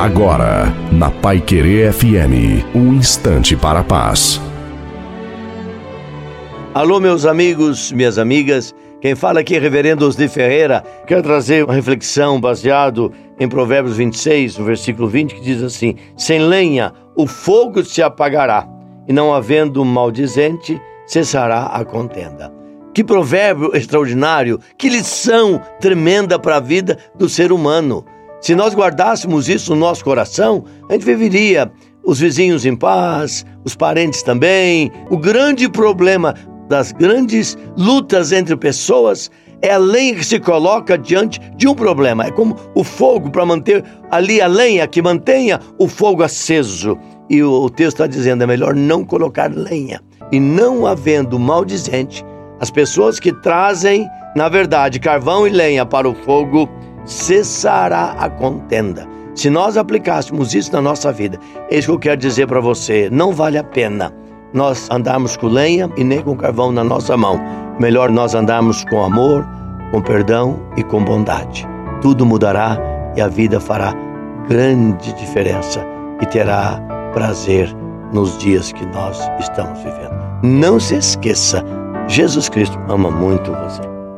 Agora, na Pai Querer FM, um instante para a paz. Alô, meus amigos, minhas amigas. Quem fala aqui é Reverendo Osni Ferreira. Quero trazer uma reflexão baseado em Provérbios 26, no versículo 20, que diz assim: Sem lenha o fogo se apagará, e não havendo maldizente, cessará a contenda. Que provérbio extraordinário, que lição tremenda para a vida do ser humano. Se nós guardássemos isso no nosso coração, a gente viveria os vizinhos em paz, os parentes também. O grande problema das grandes lutas entre pessoas é a lenha que se coloca diante de um problema. É como o fogo para manter ali a lenha que mantenha o fogo aceso. E o texto está dizendo: é melhor não colocar lenha. E não havendo maldizente, as pessoas que trazem, na verdade, carvão e lenha para o fogo, cessará a contenda. Se nós aplicássemos isso na nossa vida, é isso que eu quero dizer para você: não vale a pena nós andarmos com lenha e nem com carvão na nossa mão. Melhor nós andarmos com amor, com perdão e com bondade. Tudo mudará e a vida fará grande diferença e terá prazer nos dias que nós estamos vivendo. Não se esqueça Jesus Cristo ama muito você.